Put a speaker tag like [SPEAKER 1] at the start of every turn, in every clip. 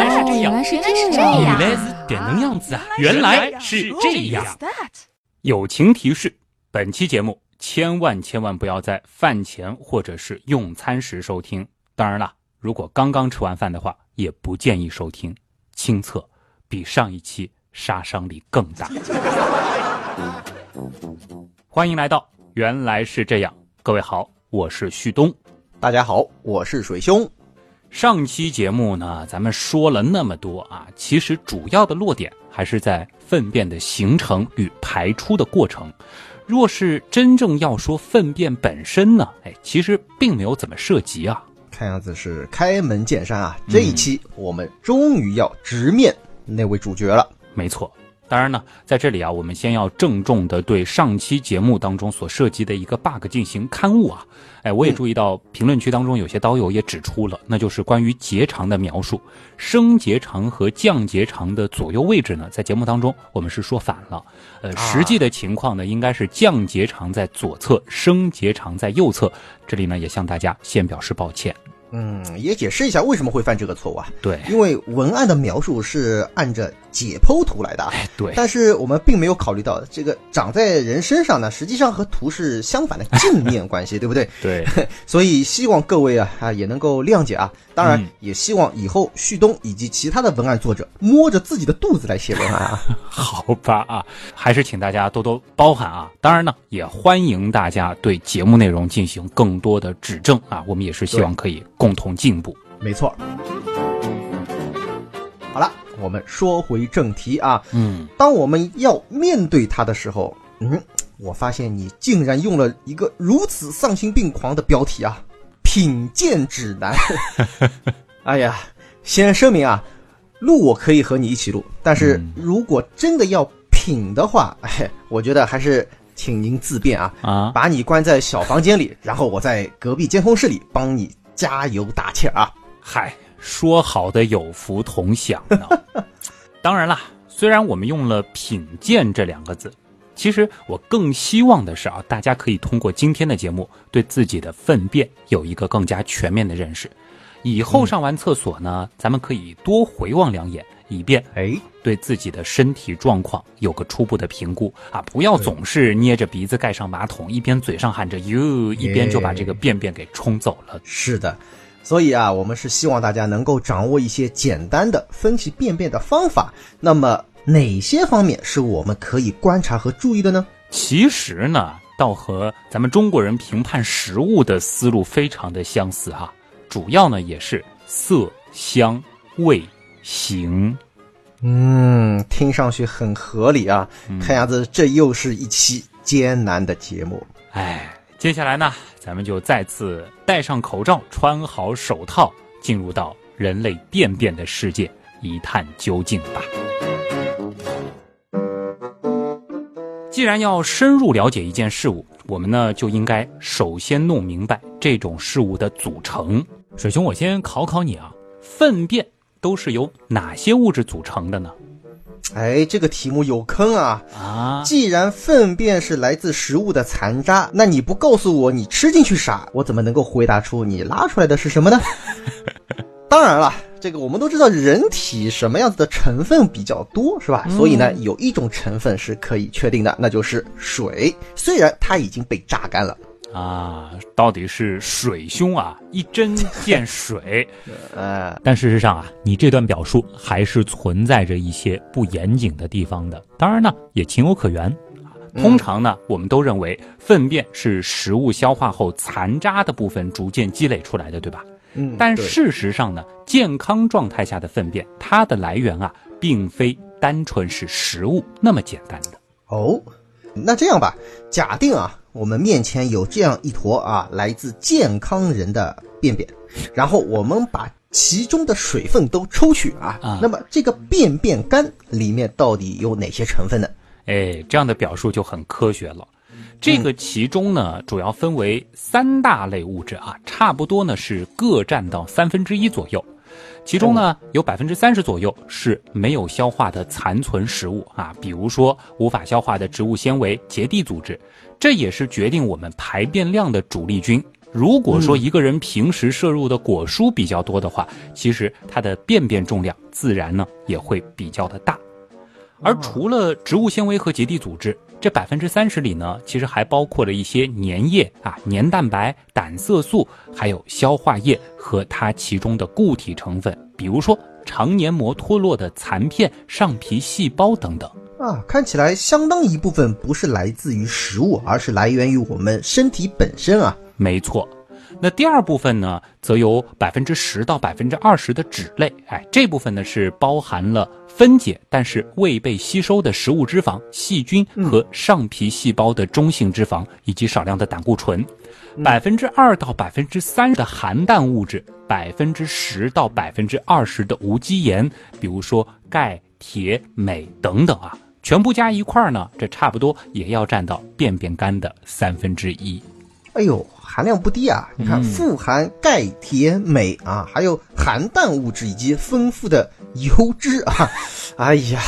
[SPEAKER 1] 来是这样，
[SPEAKER 2] 原来是这样
[SPEAKER 1] 原来是点能样子啊！原来是这样。友情提示：本期节目千万千万不要在饭前或者是用餐时收听。当然了，如果刚刚吃完饭的话，也不建议收听。亲测，比上一期杀伤力更大。欢迎来到原来是这样，各位好，我是旭东。
[SPEAKER 3] 大家好，我是水兄。
[SPEAKER 1] 上期节目呢，咱们说了那么多啊，其实主要的落点还是在粪便的形成与排出的过程。若是真正要说粪便本身呢，哎，其实并没有怎么涉及啊。
[SPEAKER 3] 看样子是开门见山啊！这一期我们终于要直面那位主角了。
[SPEAKER 1] 没错。当然呢，在这里啊，我们先要郑重的对上期节目当中所涉及的一个 bug 进行刊物啊。哎，我也注意到评论区当中有些刀友也指出了，那就是关于结肠的描述，升结肠和降结肠的左右位置呢，在节目当中我们是说反了。呃，实际的情况呢，应该是降结肠在左侧，升结肠在右侧。这里呢，也向大家先表示抱歉。
[SPEAKER 3] 嗯，也解释一下为什么会犯这个错误啊？
[SPEAKER 1] 对，
[SPEAKER 3] 因为文案的描述是按着解剖图来的啊。
[SPEAKER 1] 对，
[SPEAKER 3] 但是我们并没有考虑到这个长在人身上呢，实际上和图是相反的镜面关系，对不对？
[SPEAKER 1] 对，
[SPEAKER 3] 所以希望各位啊啊也能够谅解啊。当然，也希望以后旭东以及其他的文案作者摸着自己的肚子来写文案啊。
[SPEAKER 1] 好吧啊，还是请大家多多包涵啊。当然呢，也欢迎大家对节目内容进行更多的指正啊。我们也是希望可以共同进步。
[SPEAKER 3] 没错。好了，我们说回正题啊。
[SPEAKER 1] 嗯，
[SPEAKER 3] 当我们要面对它的时候，嗯，我发现你竟然用了一个如此丧心病狂的标题啊！品鉴指南，哎呀，先声明啊，录我可以和你一起录，但是如果真的要品的话，哎，我觉得还是请您自便啊
[SPEAKER 1] 啊，
[SPEAKER 3] 把你关在小房间里，然后我在隔壁监控室里帮你加油打气啊。
[SPEAKER 1] 嗨，说好的有福同享呢？当然啦，虽然我们用了品鉴这两个字。其实我更希望的是啊，大家可以通过今天的节目，对自己的粪便有一个更加全面的认识。以后上完厕所呢，咱们可以多回望两眼，以便
[SPEAKER 3] 哎
[SPEAKER 1] 对自己的身体状况有个初步的评估啊！不要总是捏着鼻子盖上马桶，一边嘴上喊着哟，一边就把这个便便给冲走了。
[SPEAKER 3] 是的，所以啊，我们是希望大家能够掌握一些简单的分析便便的方法。那么。哪些方面是我们可以观察和注意的呢？
[SPEAKER 1] 其实呢，倒和咱们中国人评判食物的思路非常的相似哈。主要呢也是色、香、味、形。
[SPEAKER 3] 嗯，听上去很合理啊。看样子这又是一期艰难的节目。
[SPEAKER 1] 哎，接下来呢，咱们就再次戴上口罩，穿好手套，进入到人类便便的世界，一探究竟吧。既然要深入了解一件事物，我们呢就应该首先弄明白这种事物的组成。水兄，我先考考你啊，粪便都是由哪些物质组成的呢？
[SPEAKER 3] 哎，这个题目有坑啊！
[SPEAKER 1] 啊，
[SPEAKER 3] 既然粪便是来自食物的残渣，那你不告诉我你吃进去啥，我怎么能够回答出你拉出来的是什么呢？当然了。这个我们都知道，人体什么样子的成分比较多，是吧？所以呢，有一种成分是可以确定的，那就是水。虽然它已经被榨干了
[SPEAKER 1] 啊，到底是水兄啊，一针见水。
[SPEAKER 3] 呃，
[SPEAKER 1] 但事实上啊，你这段表述还是存在着一些不严谨的地方的。当然呢，也情有可原。通常呢，我们都认为粪便是食物消化后残渣的部分逐渐积累出来的，对吧？
[SPEAKER 3] 嗯，
[SPEAKER 1] 但事实上呢，健康状态下的粪便，它的来源啊，并非单纯是食物那么简单的。
[SPEAKER 3] 哦，那这样吧，假定啊，我们面前有这样一坨啊，来自健康人的便便，然后我们把其中的水分都抽取啊，
[SPEAKER 1] 啊，
[SPEAKER 3] 那么这个便便干里面到底有哪些成分呢？
[SPEAKER 1] 哎，这样的表述就很科学了。这个其中呢，主要分为三大类物质啊，差不多呢是各占到三分之一左右。其中呢，有百分之三十左右是没有消化的残存食物啊，比如说无法消化的植物纤维、结缔组织，这也是决定我们排便量的主力军。如果说一个人平时摄入的果蔬比较多的话，其实他的便便重量自然呢也会比较的大。而除了植物纤维和结缔组织，这百分之三十里呢，其实还包括了一些粘液啊、粘蛋白、胆色素，还有消化液和它其中的固体成分，比如说肠黏膜脱落的残片、上皮细胞等等。
[SPEAKER 3] 啊，看起来相当一部分不是来自于食物，而是来源于我们身体本身啊。
[SPEAKER 1] 没错。那第二部分呢，则有百分之十到百分之二十的脂类，哎，这部分呢是包含了分解但是未被吸收的食物脂肪、细菌和上皮细胞的中性脂肪，以及少量的胆固醇。百分之二到百分之三的含氮物质，百分之十到百分之二十的无机盐，比如说钙、铁、镁等等啊，全部加一块儿呢，这差不多也要占到便便干的三分之一。
[SPEAKER 3] 哎呦！含量不低啊！你看，富含钙、铁、镁啊，还有含氮物质以及丰富的油脂啊！哎呀，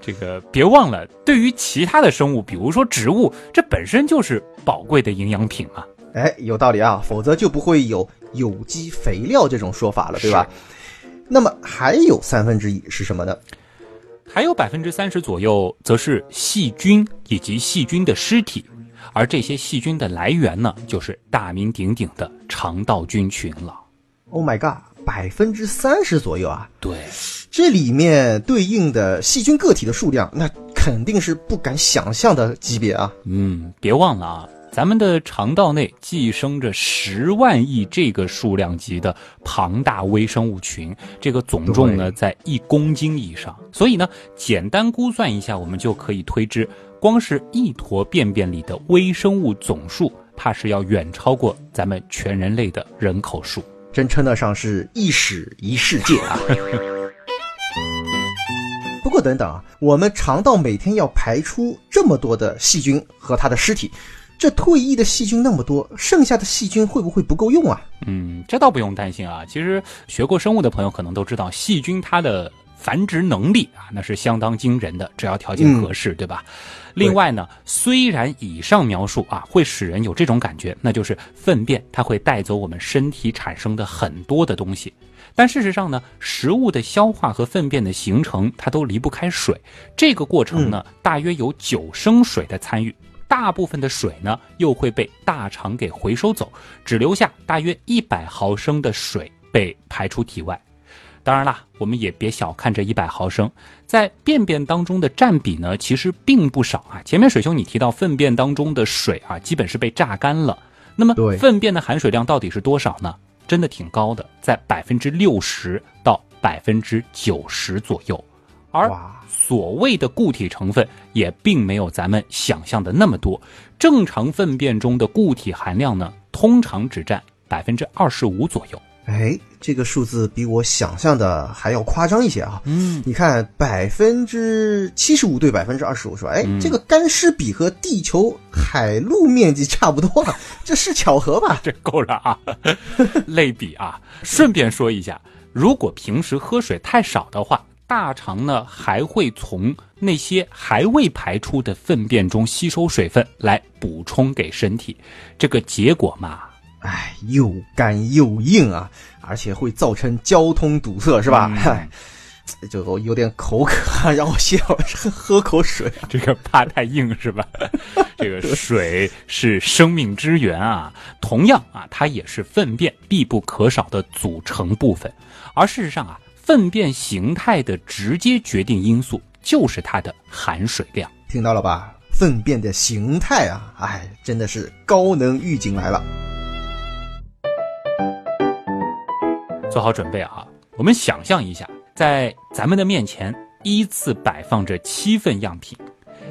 [SPEAKER 1] 这个别忘了，对于其他的生物，比如说植物，这本身就是宝贵的营养品啊！
[SPEAKER 3] 哎，有道理啊，否则就不会有有机肥料这种说法了，对吧？那么还有三分之一是什么呢？
[SPEAKER 1] 还有百分之三十左右，则是细菌以及细菌的尸体。而这些细菌的来源呢，就是大名鼎鼎的肠道菌群了。
[SPEAKER 3] Oh my god，百分之三十左右啊！
[SPEAKER 1] 对，
[SPEAKER 3] 这里面对应的细菌个体的数量，那肯定是不敢想象的级别啊。
[SPEAKER 1] 嗯，别忘了啊，咱们的肠道内寄生着十万亿这个数量级的庞大微生物群，这个总重呢在一公斤以上。所以呢，简单估算一下，我们就可以推知。光是一坨便便里的微生物总数，怕是要远超过咱们全人类的人口数，
[SPEAKER 3] 真称得上是一屎一世界啊！不过等等啊，我们肠道每天要排出这么多的细菌和它的尸体，这退役的细菌那么多，剩下的细菌会不会不够用啊？
[SPEAKER 1] 嗯，这倒不用担心啊。其实学过生物的朋友可能都知道，细菌它的繁殖能力啊，那是相当惊人的，只要条件合适，对吧？另外呢，虽然以上描述啊会使人有这种感觉，那就是粪便它会带走我们身体产生的很多的东西，但事实上呢，食物的消化和粪便的形成它都离不开水，这个过程呢大约有九升水的参与，大部分的水呢又会被大肠给回收走，只留下大约一百毫升的水被排出体外。当然啦，我们也别小看这一百毫升，在便便当中的占比呢，其实并不少啊。前面水兄你提到粪便当中的水啊，基本是被榨干了。那么粪便的含水量到底是多少呢？真的挺高的，在百分之六十到百分之九十左右。而所谓的固体成分也并没有咱们想象的那么多。正常粪便中的固体含量呢，通常只占百分之二十五左右。
[SPEAKER 3] 哎，这个数字比我想象的还要夸张一些啊！嗯，你看，百分之七十五对百分之二十五是吧？哎，这个干湿比和地球海陆面积差不多，这是巧合吧？
[SPEAKER 1] 这够了啊！类比啊，顺便说一下，如果平时喝水太少的话，大肠呢还会从那些还未排出的粪便中吸收水分来补充给身体，这个结果嘛。
[SPEAKER 3] 哎，又干又硬啊，而且会造成交通堵塞，是吧？嗨，就有点口渴，让我歇会儿喝口水。
[SPEAKER 1] 这个怕太硬是吧？这个水是生命之源啊，同样啊，它也是粪便必不可少的组成部分。而事实上啊，粪便形态的直接决定因素就是它的含水量。
[SPEAKER 3] 听到了吧？粪便的形态啊，哎，真的是高能预警来了。
[SPEAKER 1] 做好准备啊！我们想象一下，在咱们的面前依次摆放着七份样品。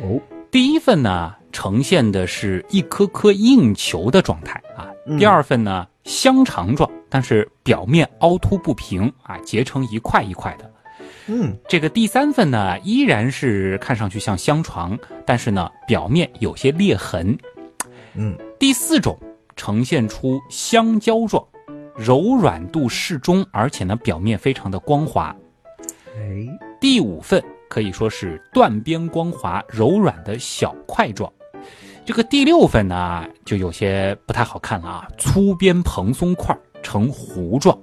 [SPEAKER 3] 哦，
[SPEAKER 1] 第一份呢，呈现的是一颗颗硬球的状态啊。第二份呢，香肠状，但是表面凹凸不平啊，结成一块一块的。
[SPEAKER 3] 嗯，
[SPEAKER 1] 这个第三份呢，依然是看上去像香肠，但是呢，表面有些裂痕。
[SPEAKER 3] 嗯，
[SPEAKER 1] 第四种呈现出香蕉状。柔软度适中，而且呢，表面非常的光滑。
[SPEAKER 3] 哎，
[SPEAKER 1] 第五份可以说是断边光滑、柔软的小块状。这这个第六份呢，就有些不太好看了啊，粗边蓬松块呈糊状。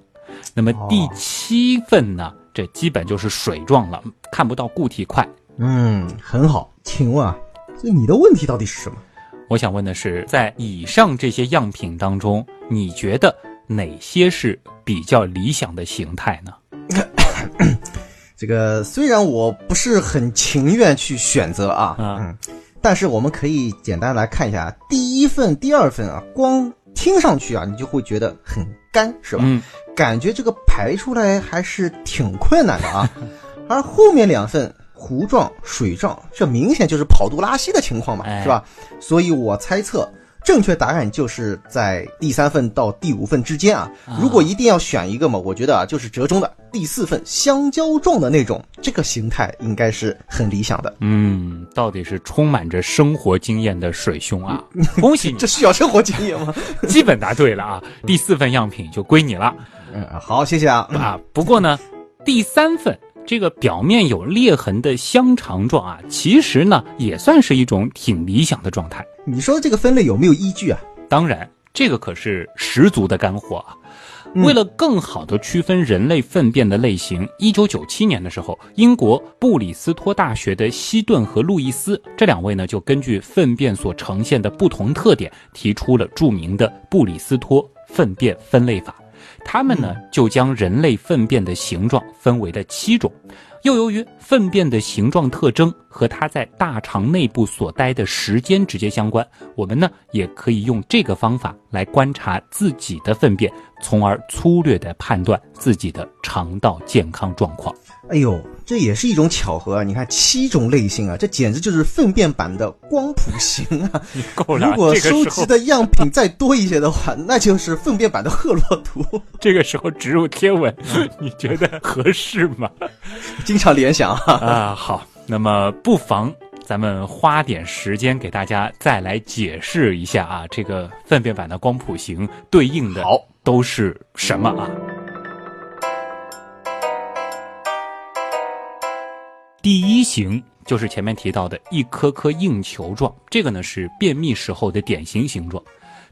[SPEAKER 1] 那么第七份呢，这基本就是水状了，看不到固体块。
[SPEAKER 3] 嗯，很好。请问啊，这你的问题到底是什么？
[SPEAKER 1] 我想问的是，在以上这些样品当中，你觉得哪些是比较理想的形态呢？
[SPEAKER 3] 这个虽然我不是很情愿去选择啊，嗯，但是我们可以简单来看一下第一份、第二份啊，光听上去啊，你就会觉得很干，是吧？
[SPEAKER 1] 嗯，
[SPEAKER 3] 感觉这个排出来还是挺困难的啊。而后面两份糊状、水状，这明显就是跑肚拉稀的情况嘛，是吧？所以我猜测。正确答案就是在第三份到第五份之间啊。如果一定要选一个嘛，我觉得啊，就是折中的第四份香蕉状的那种，这个形态应该是很理想的。
[SPEAKER 1] 嗯，到底是充满着生活经验的水兄啊！恭喜你，
[SPEAKER 3] 这需要生活经验吗？
[SPEAKER 1] 基本答对了啊！第四份样品就归你了。
[SPEAKER 3] 嗯，好，谢谢啊
[SPEAKER 1] 啊。不过呢，第三份。这个表面有裂痕的香肠状啊，其实呢也算是一种挺理想的状态。
[SPEAKER 3] 你说这个分类有没有依据啊？
[SPEAKER 1] 当然，这个可是十足的干货啊。为了更好的区分人类粪便的类型，一九九七年的时候，英国布里斯托大学的希顿和路易斯这两位呢，就根据粪便所呈现的不同特点，提出了著名的布里斯托粪便分类法。他们呢，就将人类粪便的形状分为了七种，又由于粪便的形状特征和它在大肠内部所待的时间直接相关，我们呢也可以用这个方法来观察自己的粪便，从而粗略的判断自己的肠道健康状况。
[SPEAKER 3] 哎呦，这也是一种巧合啊！你看七种类型啊，这简直就是粪便版的光谱型啊！
[SPEAKER 1] 够了，
[SPEAKER 3] 如果收集的样品再多一些的话，那就是粪便版的赫洛图。
[SPEAKER 1] 这个时候植入天文，你觉得合适吗？
[SPEAKER 3] 经常联想
[SPEAKER 1] 啊啊。好，那么不妨咱们花点时间给大家再来解释一下啊，这个粪便版的光谱型对应的都是什么啊？第一型就是前面提到的一颗颗硬球状，这个呢是便秘时候的典型形状。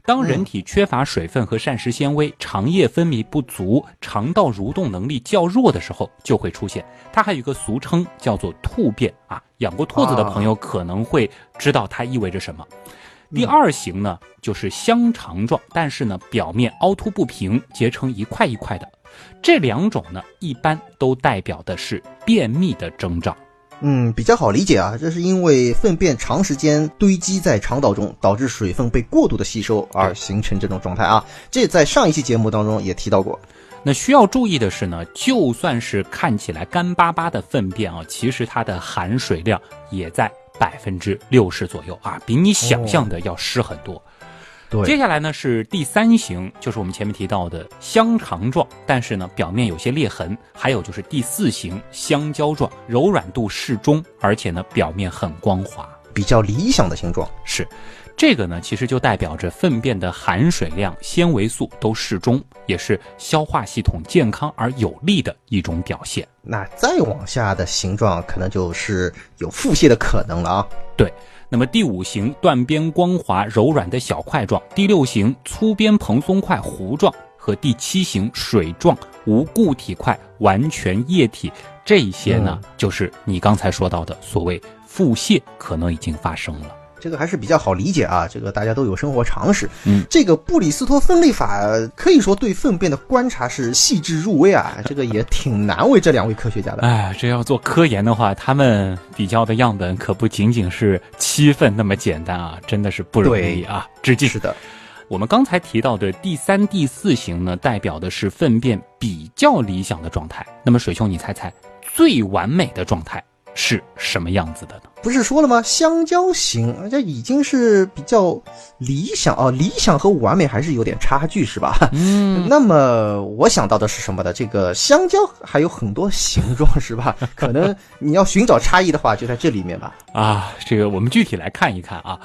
[SPEAKER 1] 当人体缺乏水分和膳食纤维，肠液分泌不足，肠道蠕动能力较弱的时候就会出现。它还有一个俗称叫做兔便啊，养过兔子的朋友可能会知道它意味着什么。第二型呢就是香肠状，但是呢表面凹凸不平，结成一块一块的。这两种呢，一般都代表的是便秘的征兆。
[SPEAKER 3] 嗯，比较好理解啊，这是因为粪便长时间堆积在肠道中，导致水分被过度的吸收而形成这种状态啊。这在上一期节目当中也提到过。
[SPEAKER 1] 那需要注意的是呢，就算是看起来干巴巴的粪便啊，其实它的含水量也在百分之六十左右啊，比你想象的要湿很多。接下来呢是第三型，就是我们前面提到的香肠状，但是呢表面有些裂痕。还有就是第四型香蕉状，柔软度适中，而且呢表面很光滑，
[SPEAKER 3] 比较理想的形状。
[SPEAKER 1] 是，这个呢其实就代表着粪便的含水量、纤维素都适中，也是消化系统健康而有利的一种表现。
[SPEAKER 3] 那再往下的形状可能就是有腹泻的可能了啊。
[SPEAKER 1] 对。那么第五型断边光滑柔软的小块状，第六型粗边蓬松块糊状，和第七型水状无固体块完全液体，这些呢，就是你刚才说到的所谓腹泻可能已经发生了。
[SPEAKER 3] 这个还是比较好理解啊，这个大家都有生活常识。
[SPEAKER 1] 嗯，
[SPEAKER 3] 这个布里斯托分类法可以说对粪便的观察是细致入微啊，这个也挺难为这两位科学家的。
[SPEAKER 1] 哎，这要做科研的话，他们比较的样本可不仅仅是七份那么简单啊，真的是不容易啊。致敬。
[SPEAKER 3] 是的，
[SPEAKER 1] 我们刚才提到的第三、第四型呢，代表的是粪便比较理想的状态。那么水兄，你猜猜最完美的状态？是什么样子的呢？
[SPEAKER 3] 不是说了吗？香蕉型，这已经是比较理想啊，理想和完美还是有点差距，是吧？
[SPEAKER 1] 嗯。
[SPEAKER 3] 那么我想到的是什么的？这个香蕉还有很多形状，是吧？可能你要寻找差异的话，就在这里面吧。
[SPEAKER 1] 啊，这个我们具体来看一看啊。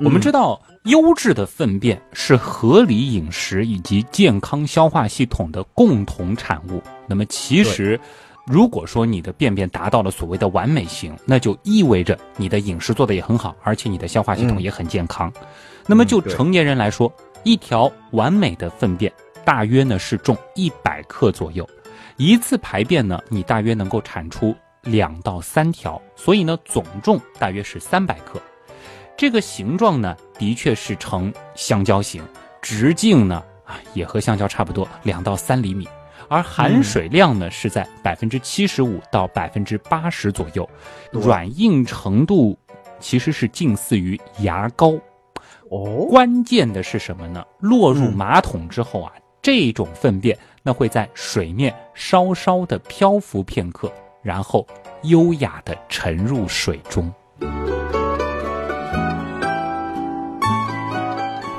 [SPEAKER 1] 我们知道，优质的粪便是合理饮食以及健康消化系统的共同产物。那么其实。如果说你的便便达到了所谓的完美型，那就意味着你的饮食做得也很好，而且你的消化系统也很健康。那么就成年人来说，一条完美的粪便大约呢是重一百克左右，一次排便呢你大约能够产出两到三条，所以呢总重大约是三百克。这个形状呢的确是呈香蕉形，直径呢啊也和香蕉差不多，两到三厘米。而含水量呢是在百分之七十五到百分之八十左右，软硬程度其实是近似于牙膏。
[SPEAKER 3] 哦，
[SPEAKER 1] 关键的是什么呢？落入马桶之后啊，这种粪便那会在水面稍稍的漂浮片刻，然后优雅的沉入水中。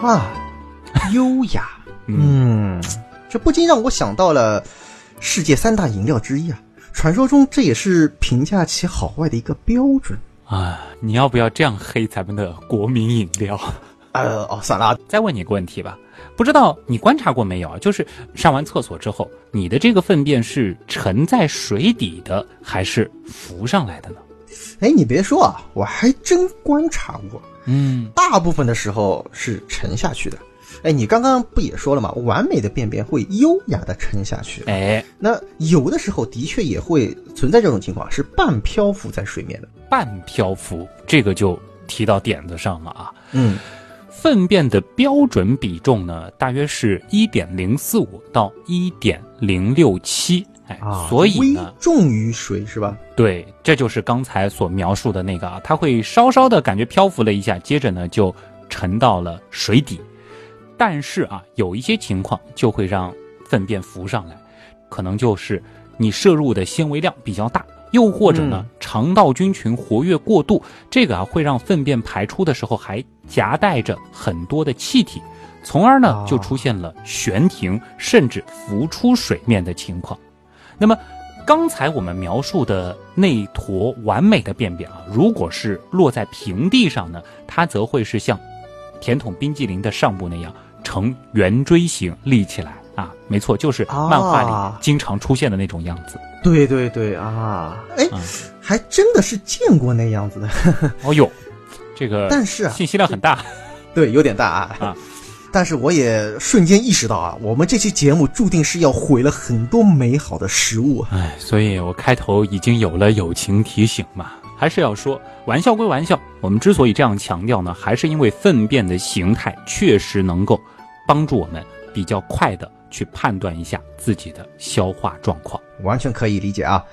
[SPEAKER 3] 啊，优雅，嗯。这不禁让我想到了世界三大饮料之一啊！传说中这也是评价其好坏的一个标准
[SPEAKER 1] 啊！你要不要这样黑咱们的国民饮料？
[SPEAKER 3] 呃，哦，算了，
[SPEAKER 1] 再问你个问题吧，不知道你观察过没有啊？就是上完厕所之后，你的这个粪便是沉在水底的，还是浮上来的呢？
[SPEAKER 3] 哎，你别说啊，我还真观察过，
[SPEAKER 1] 嗯，
[SPEAKER 3] 大部分的时候是沉下去的。哎，你刚刚不也说了吗？完美的便便会优雅的沉下去。
[SPEAKER 1] 哎，
[SPEAKER 3] 那有的时候的确也会存在这种情况，是半漂浮在水面的。
[SPEAKER 1] 半漂浮，这个就提到点子上了啊。
[SPEAKER 3] 嗯，
[SPEAKER 1] 粪便的标准比重呢，大约是一点零四五到一点零六七。哎，所以呢，
[SPEAKER 3] 重于水是吧？
[SPEAKER 1] 对，这就是刚才所描述的那个啊，它会稍稍的感觉漂浮了一下，接着呢就沉到了水底。但是啊，有一些情况就会让粪便浮上来，可能就是你摄入的纤维量比较大，又或者呢肠道菌群活跃过度，这个啊会让粪便排出的时候还夹带着很多的气体，从而呢就出现了悬停甚至浮出水面的情况。那么刚才我们描述的那坨完美的便便啊，如果是落在平地上呢，它则会是像甜筒冰激凌的上部那样。呈圆锥形立起来啊，没错，就是漫画里经常出现的那种样子。
[SPEAKER 3] 对对对啊，哎，还真的是见过那样子的。
[SPEAKER 1] 哦呦，这个
[SPEAKER 3] 但是
[SPEAKER 1] 信息量很大，
[SPEAKER 3] 对，有点大啊。啊，但是我也瞬间意识到啊，我们这期节目注定是要毁了很多美好的食物。
[SPEAKER 1] 哎，所以我开头已经有了友情提醒嘛，还是要说，玩笑归玩笑，我们之所以这样强调呢，还是因为粪便的形态确实能够。帮助我们比较快的去判断一下自己的消化状况，
[SPEAKER 3] 完全可以理解啊。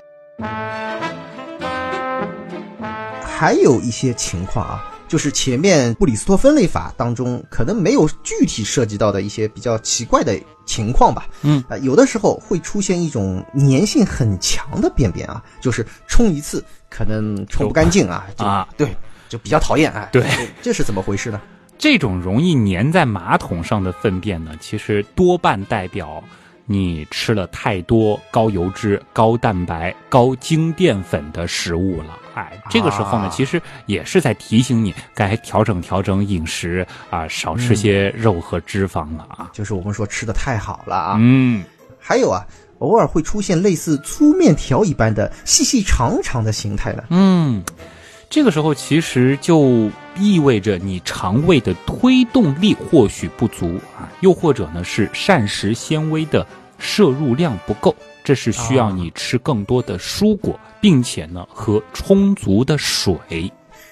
[SPEAKER 3] 还有一些情况啊，就是前面布里斯托分类法当中可能没有具体涉及到的一些比较奇怪的情况吧。
[SPEAKER 1] 嗯
[SPEAKER 3] 啊，有的时候会出现一种粘性很强的便便啊，就是冲一次可能冲不干净啊，
[SPEAKER 1] 啊，
[SPEAKER 3] 对，就比较讨厌啊。
[SPEAKER 1] 对，
[SPEAKER 3] 这是怎么回事呢？
[SPEAKER 1] 这种容易粘在马桶上的粪便呢，其实多半代表你吃了太多高油脂、高蛋白、高精淀粉的食物了。哎，这个时候呢，其实也是在提醒你该调整调整饮食啊，少吃些肉和脂肪了啊。
[SPEAKER 3] 就是我们说吃的太好了啊。
[SPEAKER 1] 嗯，
[SPEAKER 3] 还有啊，偶尔会出现类似粗面条一般的细细长长的形态的。
[SPEAKER 1] 嗯。这个时候其实就意味着你肠胃的推动力或许不足啊，又或者呢是膳食纤维的摄入量不够，这是需要你吃更多的蔬果，并且呢喝充足的水。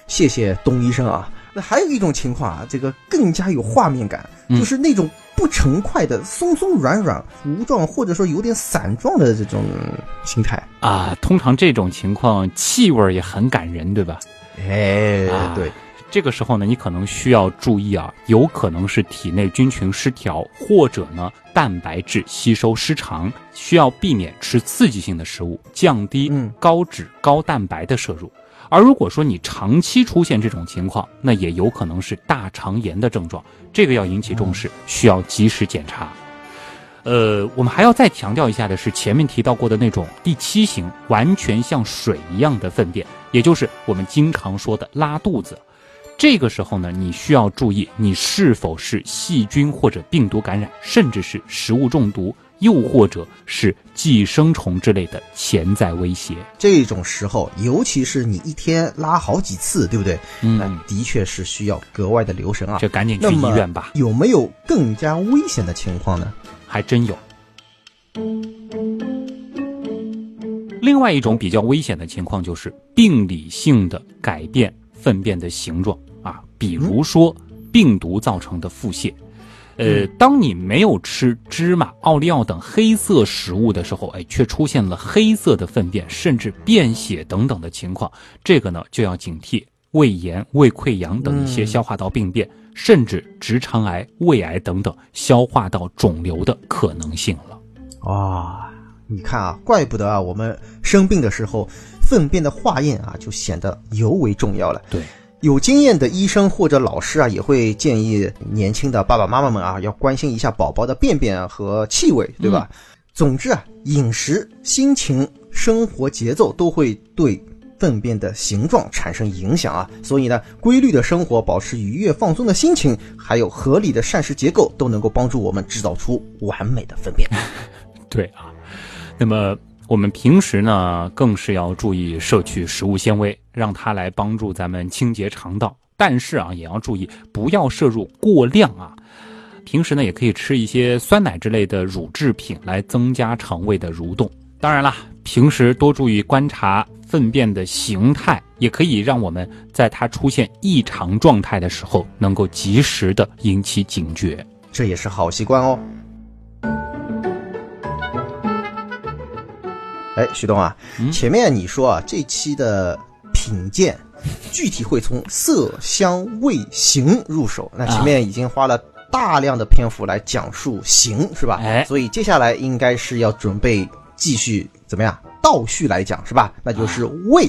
[SPEAKER 3] 谢谢东医生啊。那还有一种情况啊，这个更加有画面感，就是那种不成块的松松软软糊状，或者说有点散状的这种形态
[SPEAKER 1] 啊。通常这种情况气味也很感人，对吧？
[SPEAKER 3] 哎，对，
[SPEAKER 1] 这个时候呢，你可能需要注意啊，有可能是体内菌群失调，或者呢蛋白质吸收失常，需要避免吃刺激性的食物，降低高脂高蛋白的摄入。而如果说你长期出现这种情况，那也有可能是大肠炎的症状，这个要引起重视，需要及时检查。呃，我们还要再强调一下的是，前面提到过的那种第七型，完全像水一样的粪便，也就是我们经常说的拉肚子。这个时候呢，你需要注意你是否是细菌或者病毒感染，甚至是食物中毒，又或者是寄生虫之类的潜在威胁。
[SPEAKER 3] 这种时候，尤其是你一天拉好几次，对不对？
[SPEAKER 1] 嗯
[SPEAKER 3] 那的确是需要格外的留神啊。
[SPEAKER 1] 就赶紧去医院吧，
[SPEAKER 3] 有没有更加危险的情况呢？
[SPEAKER 1] 还真有。另外一种比较危险的情况就是病理性的改变粪便的形状啊，比如说病毒造成的腹泻。呃，当你没有吃芝麻、奥利奥等黑色食物的时候，哎，却出现了黑色的粪便，甚至便血等等的情况，这个呢就要警惕胃炎、胃溃疡等一些
[SPEAKER 3] 嗯
[SPEAKER 1] 消化道病变，甚至直肠癌、胃癌等等消化道肿瘤的可能性了。
[SPEAKER 3] 哇、你看啊，怪不得啊，我们生病的时候，粪便的化验啊，就显得尤为重要了。
[SPEAKER 1] 对，
[SPEAKER 3] 有经验的医生或者老师啊，也会建议年轻的爸爸妈妈们啊，要关心一下宝宝的便便啊和气味，对吧？总之啊，饮食、心情、生活节奏都会对粪便的形状产生影响啊。所以呢，规律的生活、保持愉悦放松的心情，还有合理的膳食结构，都能够帮助我们制造出完美的粪便。
[SPEAKER 1] 对啊，那么我们平时呢，更是要注意摄取食物纤维，让它来帮助咱们清洁肠道。但是啊，也要注意不要摄入过量啊。平时呢，也可以吃一些酸奶之类的乳制品来增加肠胃的蠕动。当然啦，平时多注意观察粪便的形态，也可以让我们在它出现异常状态的时候，能够及时的引起警觉。
[SPEAKER 3] 这也是好习惯哦。哎，徐东啊，
[SPEAKER 1] 嗯
[SPEAKER 3] 前面你说啊，这期的品鉴具体会从色香味形入手，那前面已经花了大量的篇幅来讲述形，是吧？
[SPEAKER 1] 哎
[SPEAKER 3] 所以接下来应该是要准备继续怎么样倒叙来讲，是吧？那就是味。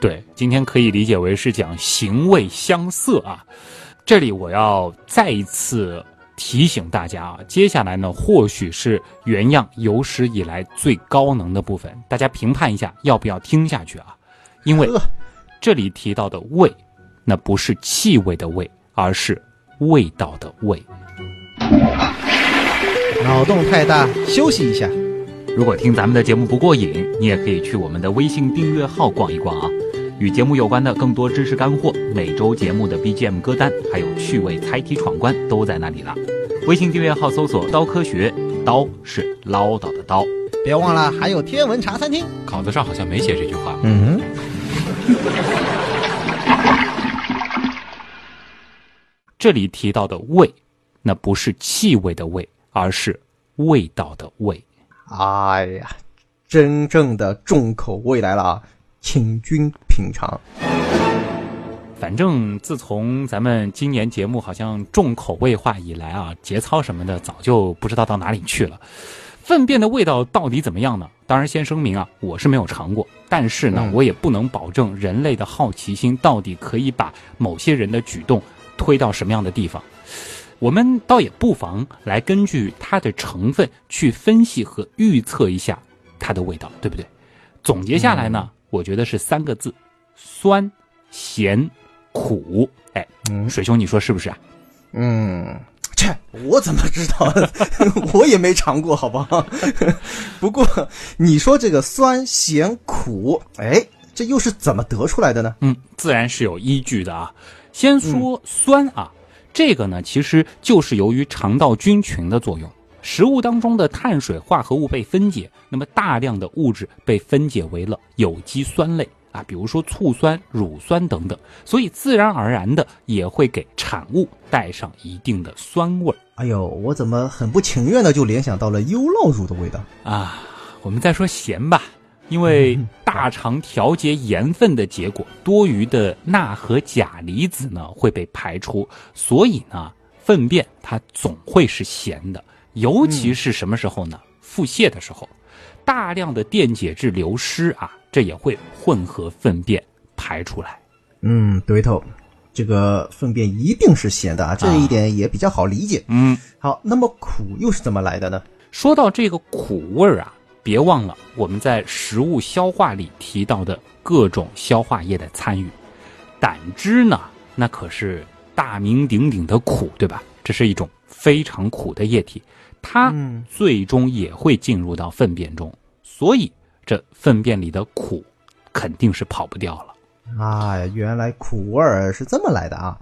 [SPEAKER 1] 对，今天可以理解为是讲形味相色啊。这里我要再一次提醒大家啊，接下来呢，或许是原样有史以来最高能的部分，大家评判一下要不要听下去啊？因为这里提到的味，那不是气味的味，而是味道的味。
[SPEAKER 3] 脑洞太大，休息一下。
[SPEAKER 1] 如果听咱们的节目不过瘾，你也可以去我们的微信订阅号逛一逛啊。与节目有关的更多知识干货，每周节目的 BGM 歌单，还有趣味猜题闯关都在那里了。微信订阅号搜索“刀科学”，刀是唠叨的刀。
[SPEAKER 3] 别忘了还有天文茶餐厅。
[SPEAKER 1] 稿子上好像没写这句话。
[SPEAKER 3] 嗯
[SPEAKER 1] 这里提到的味，那不是气味的味，而是味道的味。
[SPEAKER 3] 哎呀，真正的重口味来了啊，请君品尝。
[SPEAKER 1] 反正自从咱们今年节目好像重口味化以来啊，节操什么的早就不知道到哪里去了。粪便的味道到底怎么样呢？当然，先声明啊，我是没有尝过，但是呢，
[SPEAKER 3] 嗯
[SPEAKER 1] 我也不能保证人类的好奇心到底可以把某些人的举动推到什么样的地方。我们倒也不妨来根据它的成分去分析和预测一下它的味道，对不对？总结下来呢，我觉得是三个字：酸、咸、苦。哎，
[SPEAKER 3] 嗯
[SPEAKER 1] 水兄，你说是不是啊？
[SPEAKER 3] 嗯，切，我怎么知道？我也没尝过，好不好？不过你说这个酸、咸、苦，哎，这又是怎么得出来的呢？
[SPEAKER 1] 嗯，自然是有依据的啊。先说酸啊，这个呢其实就是由于肠道菌群的作用，食物当中的碳水化合物被分解，那么大量的物质被分解为了有机酸类啊，比如说醋酸、乳酸等等，所以自然而然的也会给产物带上一定的酸味儿
[SPEAKER 3] 哎呦，我怎么很不情愿的就联想到了优酪乳的味道？
[SPEAKER 1] 啊。我们再说咸吧。因为大肠调节盐分的结果，多余的钠和钾离子呢会被排出，所以呢，粪便它总会是咸的。尤其是什么时候呢？腹泻的时候，大量的电解质流失啊，这也会混合粪便排出来。
[SPEAKER 3] 嗯，对头，这个粪便一定是咸的啊，这一点也比较好理解。
[SPEAKER 1] 嗯，
[SPEAKER 3] 好，那么苦又是怎么来的呢？
[SPEAKER 1] 说到这个苦味儿啊，别忘了我们在食物消化里提到的各种消化液的参与。胆汁呢，那可是大名鼎鼎的苦，对吧？这是一种非常苦的液体。它
[SPEAKER 3] 嗯
[SPEAKER 1] 最终也会进入到粪便中，所以这粪便里的苦肯定是跑不掉了。
[SPEAKER 3] 啊，原来苦味儿是这么来的啊。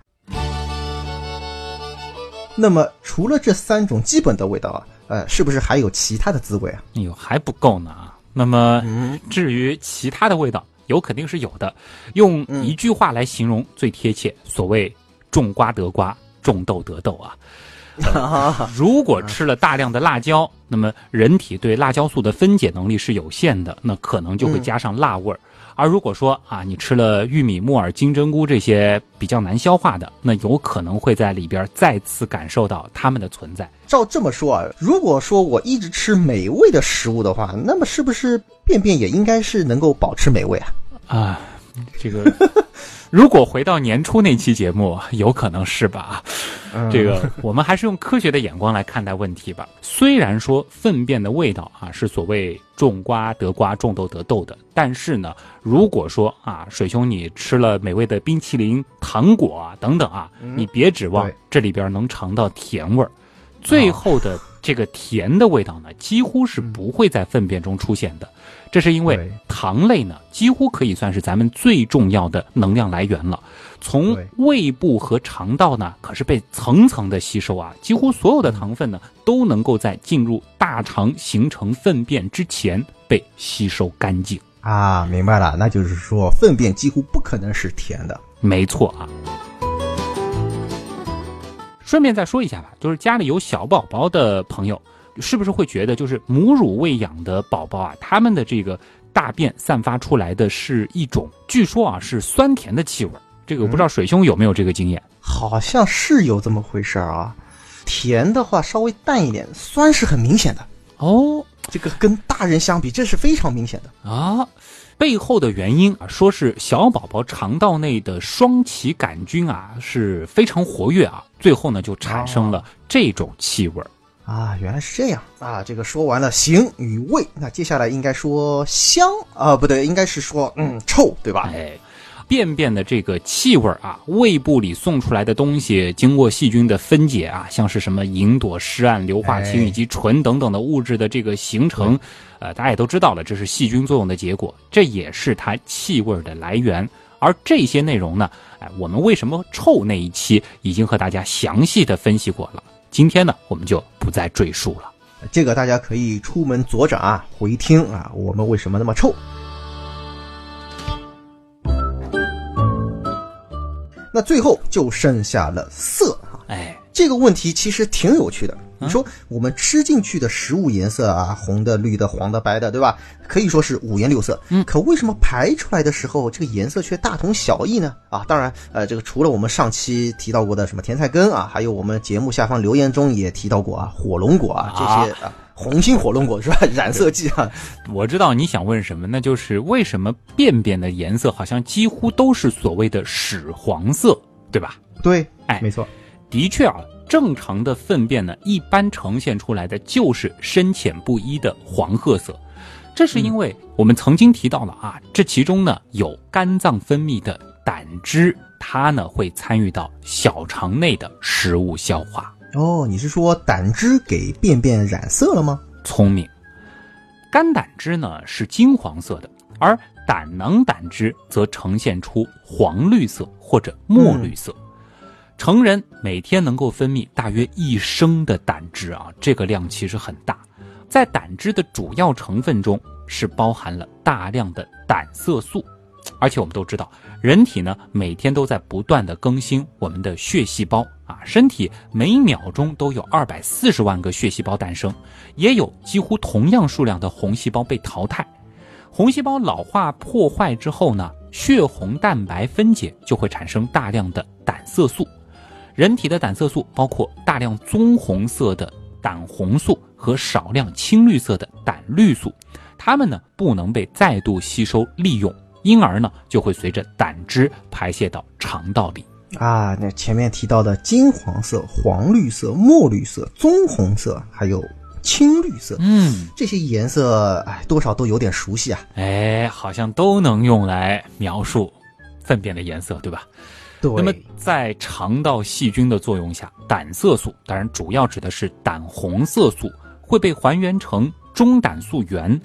[SPEAKER 3] 那么除了这三种基本的味道啊，呃，是不是还有其他的滋味啊？
[SPEAKER 1] 哎呦，还不够呢啊！那么
[SPEAKER 3] 嗯
[SPEAKER 1] 至于其他的味道，有肯定是有的。用
[SPEAKER 3] 嗯
[SPEAKER 1] 一句话来形容最贴切，所谓“种瓜得瓜，种豆得豆”啊。
[SPEAKER 3] 啊，
[SPEAKER 1] 如果吃了大量的辣椒，那么人体对辣椒素的分解能力是有限的，那可能就会加上辣味儿。而如果说啊，你吃了玉米、木耳、金针菇这些比较难消化的，那有可能会在里边再次感受到它们的存在。
[SPEAKER 3] 照这么说啊，如果说我一直吃美味的食物的话，那么是不是便便也应该是能够保持美味啊？
[SPEAKER 1] 啊，这个如果回到年初那期节目，有可能是吧？这个我们还是用科学的眼光来看待问题吧。虽然说粪便的味道啊是所谓种瓜得瓜，种豆得豆的，但是呢，如果说啊，水兄你吃了美味的冰淇淋、糖果啊等等啊，你别指望这里边能尝到甜味儿，最后的这个甜的味道呢，几乎是不会在粪便中出现的。这是因为糖类呢，几乎可以算是咱们最重要的能量来源了。从胃部和肠道呢，可是被层层的吸收啊，几乎所有的糖分呢，都能够在进入大肠形成粪便之前被吸收干净。
[SPEAKER 3] 啊，明白了，那就是说粪便几乎不可能是甜的。
[SPEAKER 1] 没错啊。顺便再说一下吧，就是家里有小宝宝的朋友，是不是会觉得，就是母乳喂养的宝宝啊，他们的这个大便散发出来的是一种，据说啊是酸甜的气味。这个我不知道水兄有没有这个经验？
[SPEAKER 3] 好像是有这么回事儿啊。甜的话稍微淡一点，酸是很明显的。
[SPEAKER 1] 哦
[SPEAKER 3] 这个跟大人相比，这是非常明显的。
[SPEAKER 1] 啊，背后的原因啊，说是小宝宝肠道内的双歧杆菌啊是非常活跃啊，最后呢就产生了这种气味儿。
[SPEAKER 3] 啊，原来是这样啊！这个说完了形与味，那接下来应该说香啊，不对，应该是说嗯臭，对吧？
[SPEAKER 1] 哎，便便的这个气味啊，胃部里送出来的东西，经过细菌的分解啊，像是什么吲哚、湿胺、硫化氢
[SPEAKER 3] 哎
[SPEAKER 1] 以及醇等等的物质的这个形成，呃，大家也都知道了，这是细菌作用的结果，这也是它气味的来源。而这些内容呢，哎，我们为什么臭那一期已经和大家详细的分析过了，今天呢，我们就不再赘述了。
[SPEAKER 3] 这个大家可以出门左转啊，回听啊，我们为什么那么臭？那最后就剩下了色啊，
[SPEAKER 1] 哎，
[SPEAKER 3] 这个问题其实挺有趣的。你说我们吃进去的食物颜色啊，红的、绿的、黄的、白的，对吧？可以说是五颜六色。
[SPEAKER 1] 嗯
[SPEAKER 3] 可为什么排出来的时候这个颜色却大同小异呢？啊，当然，呃，这个除了我们上期提到过的什么甜菜根啊，还有我们节目下方留言中也提到过啊，火龙果啊，这些啊，红心火龙果是吧？染色剂啊，
[SPEAKER 1] 我知道你想问什么，那就是为什么便便的颜色好像几乎都是所谓的屎黄色，对吧？
[SPEAKER 3] 对，
[SPEAKER 1] 哎
[SPEAKER 3] 没错，
[SPEAKER 1] 的确啊，正常的粪便呢，一般呈现出来的就是深浅不一的黄褐色。这是因为我们曾经提到了啊，这其中呢有肝脏分泌的胆汁，它呢会参与到小肠内的食物消化。
[SPEAKER 3] 哦，你是说胆汁给便便染色了吗？
[SPEAKER 1] 聪明。肝胆汁呢是金黄色的，而胆囊胆汁则呈现出黄绿色或者墨绿色。成人每天能够分泌大约一升的胆汁啊，这个量其实很大。在胆汁的主要成分中是包含了大量的胆色素，而且我们都知道，人体呢每天都在不断的更新我们的血细胞啊，身体每秒钟都有二百四十万个血细胞诞生，也有几乎同样数量的红细胞被淘汰。红细胞老化破坏之后呢，血红蛋白分解就会产生大量的胆色素。人体的胆色素包括大量棕红色的胆红素和少量青绿色的胆绿素，它们呢不能被再度吸收利用，因而呢就会随着胆汁排泄到肠道里。
[SPEAKER 3] 啊，那前面提到的金黄色、黄绿色、墨绿色、棕红色，还有青绿色，
[SPEAKER 1] 嗯，
[SPEAKER 3] 这些颜色，哎，多少都有点熟悉啊。
[SPEAKER 1] 哎，好像都能用来描述粪便的颜色，对吧？那么在肠道细菌的作用下，胆色素当然主要指的是胆红色素，会被还原成中胆素原、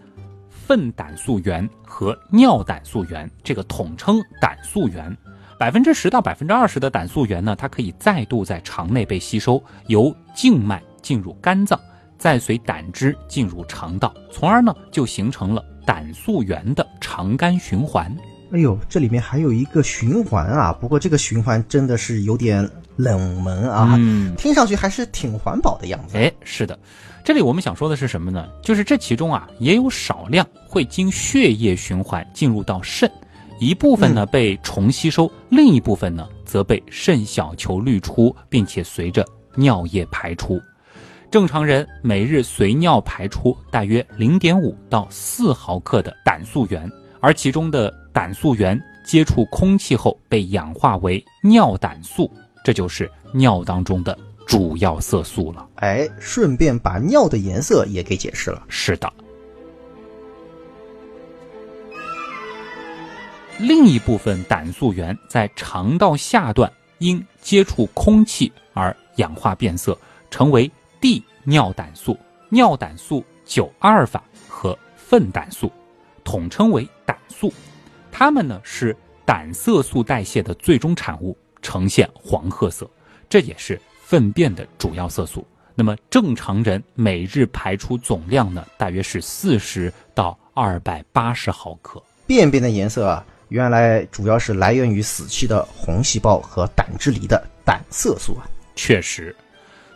[SPEAKER 1] 粪胆素原和尿胆素原，这个统称胆素原。百分之十到百分之二十的胆素原呢，它可以再度在肠内被吸收，由静脉进入肝脏，再随胆汁进入肠道，从而呢就形成了胆素原的肠肝循环。
[SPEAKER 3] 哎呦，这里面还有一个循环啊！不过这个循环真的是有点冷门啊，
[SPEAKER 1] 嗯，
[SPEAKER 3] 听上去还是挺环保的样子。
[SPEAKER 1] 哎，是的，这里我们想说的是什么呢？就是这其中啊，也有少量会经血液循环进入到肾，一部分呢被重吸收，另一部分呢则被肾小球滤出，并且随着尿液排出。正常人每日随尿排出大约零点五到四毫克的胆素原，而其中的胆素原接触空气后被氧化为尿胆素，这就是尿当中的主要色素了。
[SPEAKER 3] 哎，顺便把尿的颜色也给解释了。
[SPEAKER 1] 是的。另一部分胆素原在肠道下段因接触空气而氧化变色，成为 D 尿胆素、尿胆素九阿尔法和粪胆素，统称为胆素。它们呢是胆色素代谢的最终产物，呈现黄褐色，这也是粪便的主要色素。那么正常人每日排出总量呢，大约是四十到二百八十毫克。
[SPEAKER 3] 便便的颜色啊，原来主要是来源于死去的红细胞和胆汁里的胆色素啊。
[SPEAKER 1] 确实，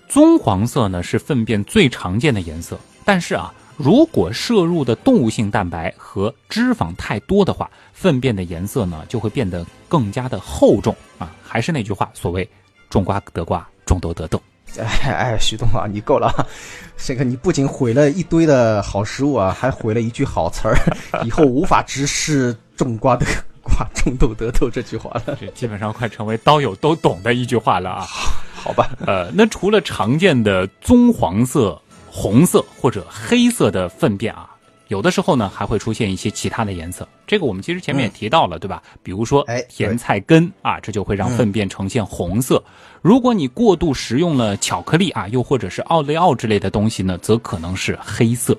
[SPEAKER 1] 棕黄色呢是粪便最常见的颜色，但是啊，如果摄入的动物性蛋白和脂肪太多的话，粪便的颜色呢就会变得更加的厚重啊。还是那句话，所谓种瓜得瓜，种豆得豆。
[SPEAKER 3] 哎 哎，徐东啊，你够了啊！这个你不仅毁了一堆的好食物啊，还毁了一句好词儿，以后无法直视“种瓜得瓜，种豆得豆”这句话了。
[SPEAKER 1] 这基本上快成为刀友都懂的一句话了啊。
[SPEAKER 3] 好吧，
[SPEAKER 1] 呃，那除了常见的棕黄色、红色或者黑色的粪便啊，有的时候呢还会出现一些其他的颜色。这个我们其实前面也提到了，对吧？比如说
[SPEAKER 3] 哎
[SPEAKER 1] 甜菜根啊，这就会让粪便呈现红色。如果你过度食用了巧克力啊，又或者是奥利奥之类的东西呢，则可能是黑色。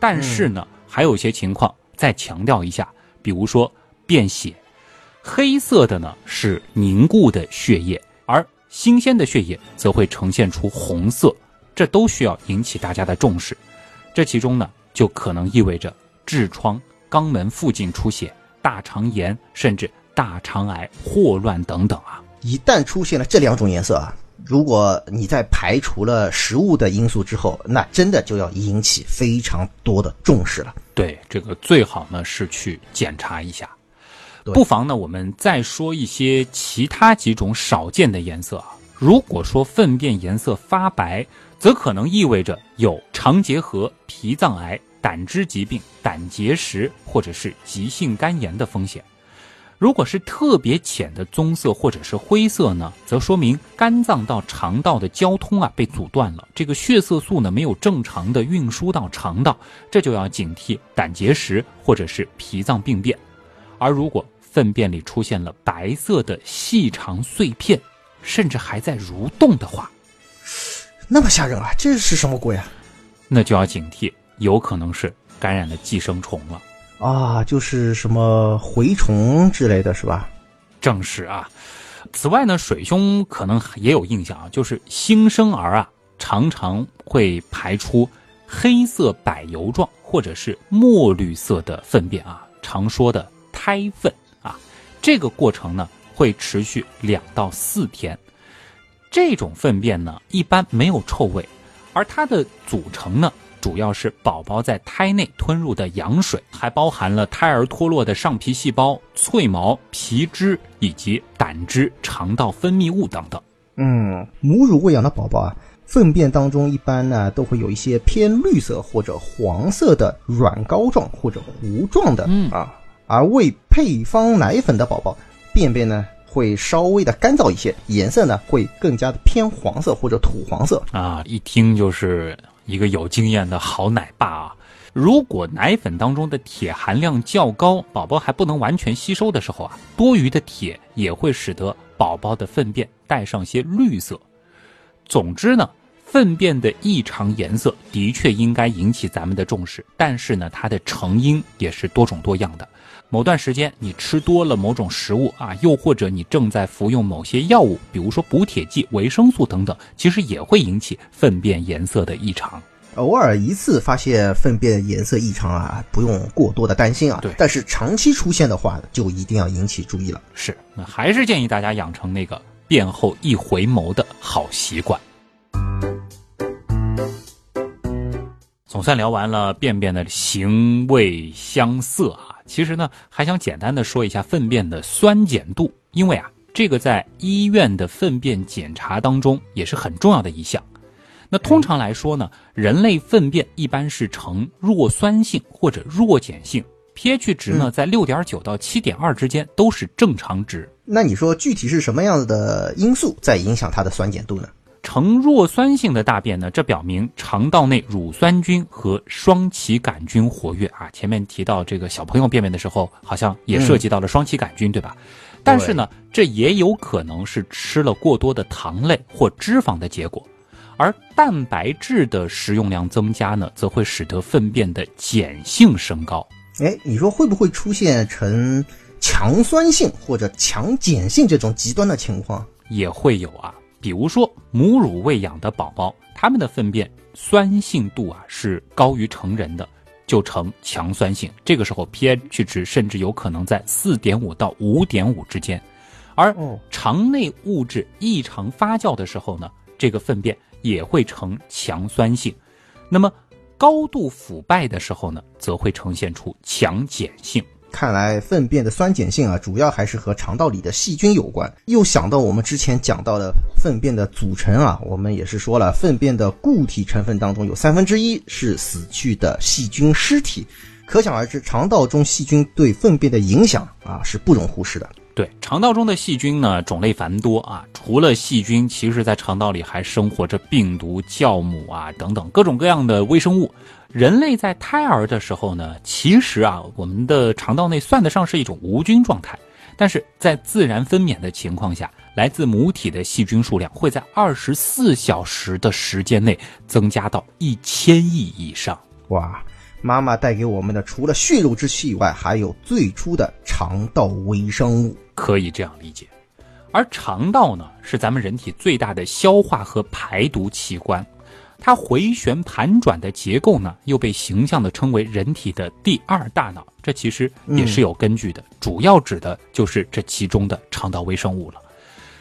[SPEAKER 1] 但是呢，还有一些情况再强调一下，比如说便血，黑色的呢是凝固的血液，而新鲜的血液则会呈现出红色，这都需要引起大家的重视。这其中呢，就可能意味着痔疮、肛门附近出血、大肠炎，甚至大肠癌、霍乱等等啊。
[SPEAKER 3] 一旦出现了这两种颜色啊，如果你在排除了食物的因素之后，那真的就要引起非常多的重视了。
[SPEAKER 1] 对，这个最好呢是去检查一下。不妨呢，我们再说一些其他几种少见的颜色啊。如果说粪便颜色发白，则可能意味着有肠结核、脾脏癌、胆汁疾病、胆结石或者是急性肝炎的风险。如果是特别浅的棕色或者是灰色呢，则说明肝脏到肠道的交通啊被阻断了，这个血色素呢没有正常的运输到肠道，这就要警惕胆结石或者是脾脏病变。而如果粪便里出现了白色的细长碎片，甚至还在蠕动的话，
[SPEAKER 3] 那么吓人啊！这是什么鬼啊？
[SPEAKER 1] 那就要警惕，有可能是感染了寄生虫了。
[SPEAKER 3] 啊，就是什么蛔虫之类的是吧？
[SPEAKER 1] 正是啊。此外呢，水兄可能也有印象啊，就是新生儿啊，常常会排出黑色柏油状或者是墨绿色的粪便啊，常说的胎粪啊。这个过程呢，会持续两到四天。这种粪便呢，一般没有臭味，而它的组成呢，主要是宝宝在胎内吞入的羊水，还包含了胎儿脱落的上皮细胞、脆毛、皮脂以及胆汁、肠道分泌物等等。
[SPEAKER 3] 嗯，母乳喂养的宝宝啊，粪便当中一般呢都会有一些偏绿色或者黄色的软膏状或者糊状的、
[SPEAKER 1] 嗯
[SPEAKER 3] 啊，而喂配方奶粉的宝宝，便便呢会稍微的干燥一些，颜色呢会更加的偏黄色或者土黄色。
[SPEAKER 1] 啊，一听就是一个有经验的好奶爸啊。如果奶粉当中的铁含量较高，宝宝还不能完全吸收的时候啊，多余的铁也会使得宝宝的粪便带上些绿色。总之呢，粪便的异常颜色的确应该引起咱们的重视，但是呢，它的成因也是多种多样的。某段时间你吃多了某种食物啊，又或者你正在服用某些药物，比如说补铁剂、维生素等等，其实也会引起粪便颜色的异常。
[SPEAKER 3] 偶尔一次发现粪便颜色异常啊，不用过多的担心啊。
[SPEAKER 1] 对
[SPEAKER 3] 但是长期出现的话，就一定要引起注意了。
[SPEAKER 1] 是，那还是建议大家养成那个便后一回眸的好习惯。总算聊完了便便的形味香色啊，其实呢，还想简单的说一下粪便的酸碱度，因为啊，这个在医院的粪便检查当中也是很重要的一项。那通常来说呢，人类粪便一般是呈弱酸性或者弱碱性，pH 值呢在六点九到七点二之间都是正常值。
[SPEAKER 3] 那你说具体是什么样子的因素在影响它的酸碱度呢？
[SPEAKER 1] 呈弱酸性的大便呢，这表明肠道内乳酸菌和双歧杆菌活跃啊。前面提到这个小朋友便便的时候，好像也涉及到了双歧杆菌，对吧？但是呢，这也有可能是吃了过多的糖类或脂肪的结果。而蛋白质的食用量增加呢，则会使得粪便的碱性升高。
[SPEAKER 3] 哎，你说会不会出现呈强酸性或者强碱性这种极端的情况？
[SPEAKER 1] 也会有啊，比如说母乳喂养的宝宝，他们的粪便酸性度啊是高于成人的，就呈强酸性。这个时候 pH 值甚至有可能在四点五到五点五之间。而肠内物质异常发酵的时候呢，这个粪便也会呈强酸性。那么高度腐败的时候呢，则会呈现出强碱性。
[SPEAKER 3] 看来粪便的酸碱性啊，主要还是和肠道里的细菌有关。又想到我们之前讲到的粪便的组成啊，我们也是说了，粪便的固体成分当中有三分之一是死去的细菌尸体，可想而知，肠道中细菌对粪便的影响啊是不容忽视的。
[SPEAKER 1] 对，肠道中的细菌呢种类繁多啊，除了细菌，其实在肠道里还生活着病毒、酵母啊等等各种各样的微生物。人类在胎儿的时候呢，其实啊，我们的肠道内算得上是一种无菌状态，但是在自然分娩的情况下，来自母体的细菌数量会在二十四小时的时间内增加到一千亿以上。
[SPEAKER 3] 哇，妈妈带给我们的除了血肉之躯以外，还有最初的肠道微生物，
[SPEAKER 1] 可以这样理解。而肠道呢，是咱们人体最大的消化和排毒器官。它回旋盘转的结构呢，又被形象的称为人体的第二大脑。这其实也是有根据的，主要指的就是这其中的肠道微生物了。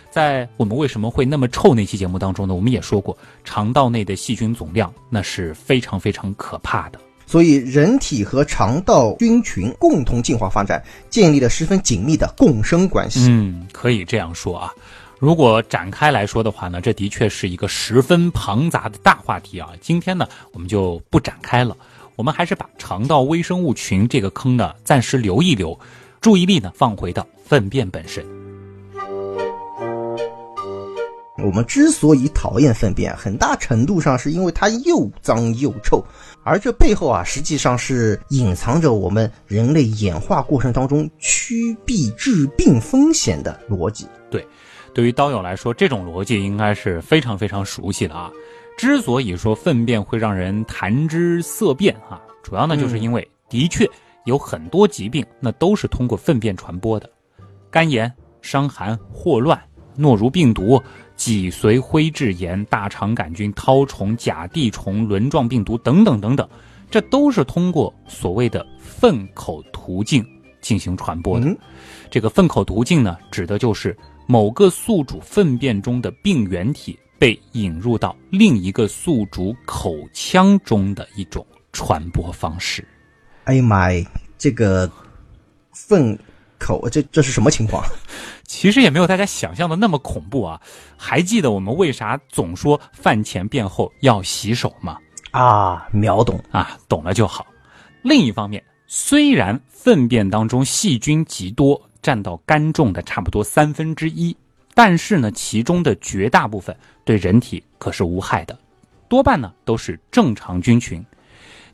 [SPEAKER 1] 在我们为什么会那么臭那期节目当中呢，我们也说过，肠道内的细菌总量那是非常非常可怕的。
[SPEAKER 3] 所以，人体和肠道菌群共同进化发展，建立了十分紧密的共生关系。
[SPEAKER 1] 嗯，可以这样说啊。如果展开来说的话呢，这的确是一个十分庞杂的大话题啊。今天呢，我们就不展开了，我们还是把肠道微生物群这个坑呢暂时留一留，注意力呢放回到粪便本身。
[SPEAKER 3] 我们之所以讨厌粪便，很大程度上是因为它又脏又臭，而这背后啊，实际上是隐藏着我们人类演化过程当中趋避致病风险的逻辑。
[SPEAKER 1] 对，对于刀友来说，这种逻辑应该是非常非常熟悉的啊。之所以说粪便会让人谈之色变啊，主要呢就是因为的确有很多疾病，那都是通过粪便传播的，肝炎、伤寒、霍乱、诺如病毒。脊髓灰质炎、大肠杆菌、绦虫、甲地虫、轮状病毒等等等等，这都是通过所谓的粪口途径进行传播的。这个粪口途径呢，指的就是某个宿主粪便中的病原体被引入到另一个宿主口腔中的一种传播方式。
[SPEAKER 3] 哎呀妈呀，这个粪口，这这是什么情况？
[SPEAKER 1] 其实也没有大家想象的那么恐怖啊！还记得我们为啥总说饭前便后要洗手吗？
[SPEAKER 3] 啊，秒懂
[SPEAKER 1] 啊，懂了就好。另一方面，虽然粪便当中细菌极多，占到干重的差不多三分之一，但是呢，其中的绝大部分对人体可是无害的，多半呢都是正常菌群。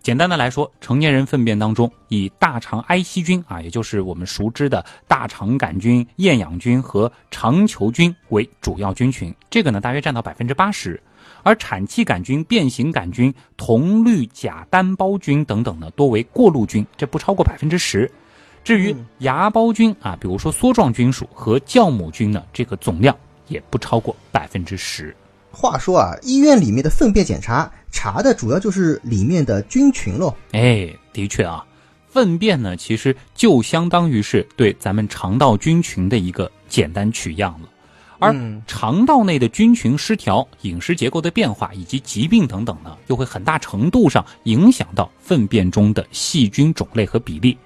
[SPEAKER 1] 简单的来说，成年人粪便当中以大肠埃希菌啊，也就是我们熟知的大肠杆菌、厌氧菌和肠球菌为主要菌群，这个呢大约占到百分之八十，而产气杆菌、变形杆菌、铜绿假单胞菌等等呢多为过路菌，这不超过百分之十。至于芽孢菌啊，比如说梭状菌属和酵母菌呢，这个总量也不超过百分之十。
[SPEAKER 3] 话说啊，医院里面的粪便检查查的主要就是里面的菌群喽。
[SPEAKER 1] 哎，的确啊，粪便呢其实就相当于是对咱们肠道菌群的一个简单取样了。而肠道内的菌群失调、饮食结构的变化以及疾病等等呢，又会很大程度上影响到粪便中的细菌种类和比例。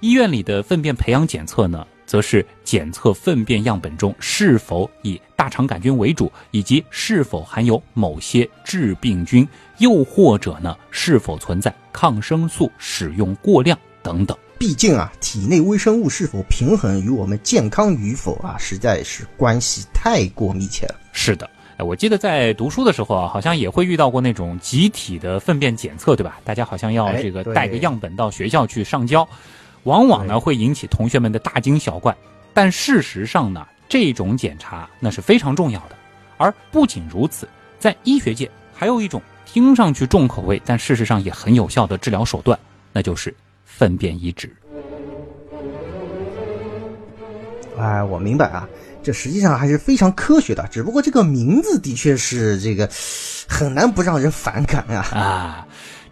[SPEAKER 1] 医院里的粪便培养检测呢？则是检测粪便样本中是否以大肠杆菌为主，以及是否含有某些致病菌，又或者呢是否存在抗生素使用过量等等。
[SPEAKER 3] 毕竟啊，体内微生物是否平衡与我们健康与否啊，实在是关系太过密切了。
[SPEAKER 1] 是的，我记得在读书的时候啊，好像也会遇到过那种集体的粪便检测，对吧？大家好像要这个带个样本到学校去上交。往往呢会引起同学们的大惊小怪，但事实上呢，这种检查那是非常重要的。而不仅如此，在医学界还有一种听上去重口味，但事实上也很有效的治疗手段，那就是粪便移植。
[SPEAKER 3] 哎，我明白啊，这实际上还是非常科学的，只不过这个名字的确是这个很难不让人反感啊
[SPEAKER 1] 啊。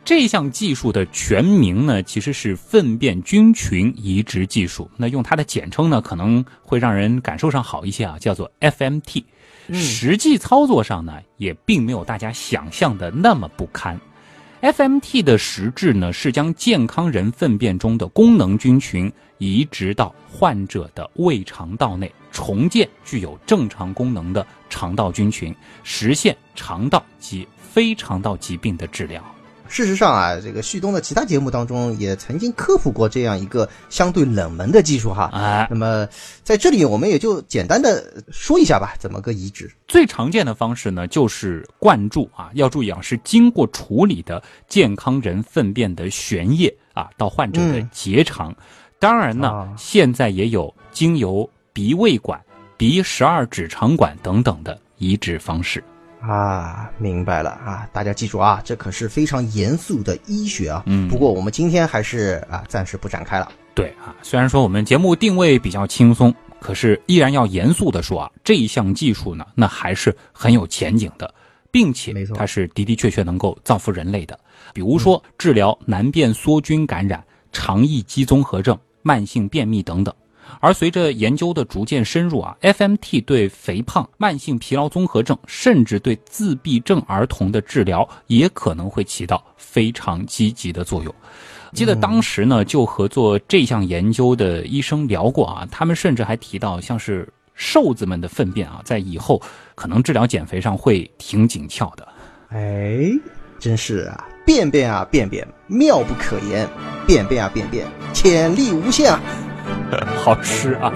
[SPEAKER 1] 这项技术的全名呢，其实是粪便菌群移植技术。那用它的简称呢，可能会让人感受上好一些啊，叫做 FMT。实际操作上呢，也并没有大家想象的那么不堪。FMT 的实质呢，是将健康人粪便中的功能菌群移植到患者的胃肠道内，重建具有正常功能的肠道菌群，实现肠道及非肠道疾病的治疗。
[SPEAKER 3] 事实上啊，这个旭东的其他节目当中也曾经科普过这样一个相对冷门的技术哈。
[SPEAKER 1] 啊，
[SPEAKER 3] 那么在这里我们也就简单的说一下吧，怎么个移植？
[SPEAKER 1] 最常见的方式呢，就是灌注啊，要注意啊，是经过处理的健康人粪便的悬液啊，到患者的结肠。当然呢，现在也有经由鼻胃管、鼻十二指肠管等等的移植方式。
[SPEAKER 3] 啊，明白了啊！大家记住啊，这可是非常严肃的医学啊。
[SPEAKER 1] 嗯，
[SPEAKER 3] 不过我们今天还是啊，暂时不展开了。
[SPEAKER 1] 对啊，虽然说我们节目定位比较轻松，可是依然要严肃的说啊，这一项技术呢，那还是很有前景的，并且它是的的确确能够造福人类的。比如说治疗难辨梭菌感染、肠易激综合症、慢性便秘等等。而随着研究的逐渐深入啊，FMT 对肥胖、慢性疲劳综合症，甚至对自闭症儿童的治疗，也可能会起到非常积极的作用。记得当时呢，就和做这项研究的医生聊过啊，他们甚至还提到，像是瘦子们的粪便啊，在以后可能治疗减肥上会挺紧俏的。
[SPEAKER 3] 哎，真是啊，便便啊便便，妙不可言；便便啊便便，潜力无限啊。
[SPEAKER 1] 好吃啊！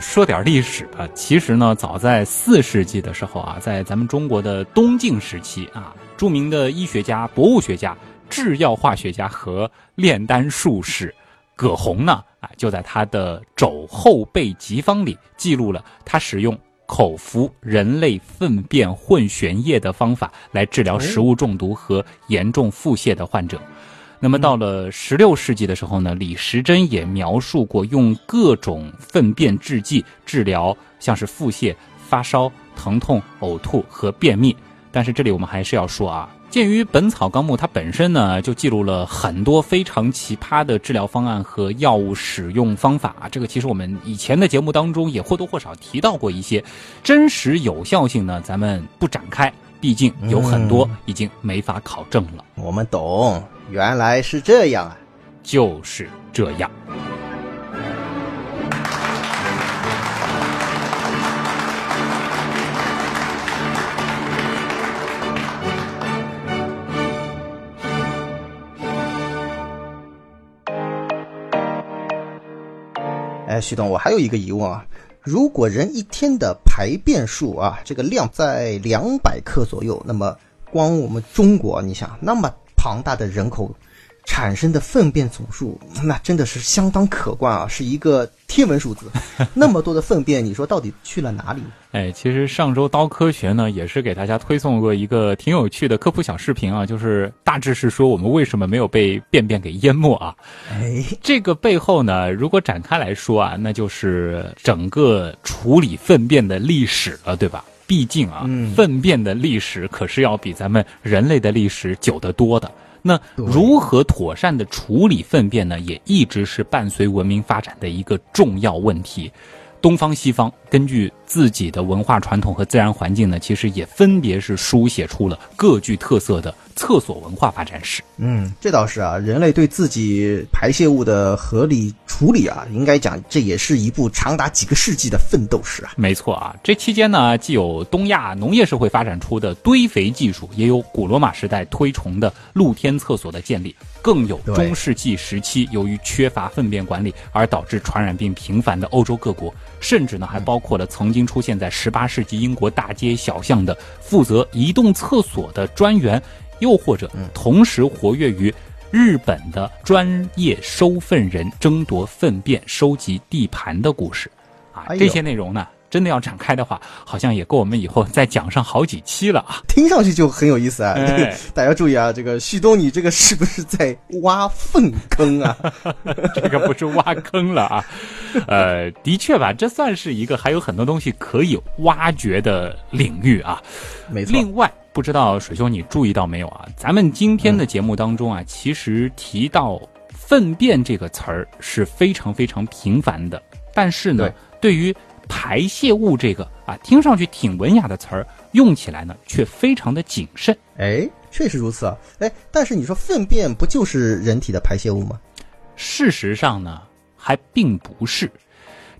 [SPEAKER 1] 说点历史吧。其实呢，早在四世纪的时候啊，在咱们中国的东晋时期啊，著名的医学家、博物学家、制药化学家和炼丹术士葛洪呢，啊，就在他的《肘后备急方》里记录了他使用口服人类粪便混悬液的方法来治疗食物中毒和严重腹泻的患者。那么到了十六世纪的时候呢，李时珍也描述过用各种粪便制剂治疗像是腹泻、发烧、疼痛、呕吐和便秘。但是这里我们还是要说啊，鉴于《本草纲目》它本身呢就记录了很多非常奇葩的治疗方案和药物使用方法啊，这个其实我们以前的节目当中也或多或少提到过一些，真实有效性呢，咱们不展开，毕竟有很多已经没法考证了。
[SPEAKER 3] 我们懂。原来是这样啊，
[SPEAKER 1] 就是这样。
[SPEAKER 3] 哎，徐董，我还有一个疑问啊，如果人一天的排便数啊，这个量在两百克左右，那么。光我们中国，你想那么庞大的人口。产生的粪便总数，那真的是相当可观啊，是一个天文数字。那么多的粪便，你说到底去了哪里？
[SPEAKER 1] 哎，其实上周刀科学呢，也是给大家推送过一个挺有趣的科普小视频啊，就是大致是说我们为什么没有被便便给淹没啊？
[SPEAKER 3] 哎，
[SPEAKER 1] 这个背后呢，如果展开来说啊，那就是整个处理粪便的历史了，对吧？毕竟啊，粪便的历史可是要比咱们人类的历史久得多的。那如何妥善的处理粪便呢？也一直是伴随文明发展的一个重要问题。东方西方根据自己的文化传统和自然环境呢，其实也分别是书写出了各具特色的。厕所文化发展史，
[SPEAKER 3] 嗯，这倒是啊。人类对自己排泄物的合理处理啊，应该讲这也是一部长达几个世纪的奋斗史啊。
[SPEAKER 1] 没错啊，这期间呢，既有东亚农业社会发展出的堆肥技术，也有古罗马时代推崇的露天厕所的建立，更有中世纪时期由于缺乏粪便管理而导致传染病频繁的欧洲各国，甚至呢，还包括了曾经出现在十八世纪英国大街小巷的负责移动厕所的专员。又或者同时活跃于日本的专业收粪人争夺粪便、收集地盘的故事，啊，这些内容呢，真的要展开的话，好像也够我们以后再讲上好几期了啊！
[SPEAKER 3] 听上去就很有意思啊！大家注意啊，这个旭东，你这个是不是在挖粪坑啊？
[SPEAKER 1] 这个不是挖坑了啊，呃，的确吧，这算是一个还有很多东西可以挖掘的领域啊。
[SPEAKER 3] 没错。
[SPEAKER 1] 另外。不知道水兄你注意到没有啊？咱们今天的节目当中啊，其实提到“粪便”这个词儿是非常非常频繁的，但是呢，对于排泄物这个啊，听上去挺文雅的词儿，用起来呢却非常的谨慎。
[SPEAKER 3] 哎，确实如此啊。哎，但是你说粪便不就是人体的排泄物吗？
[SPEAKER 1] 事实上呢，还并不是。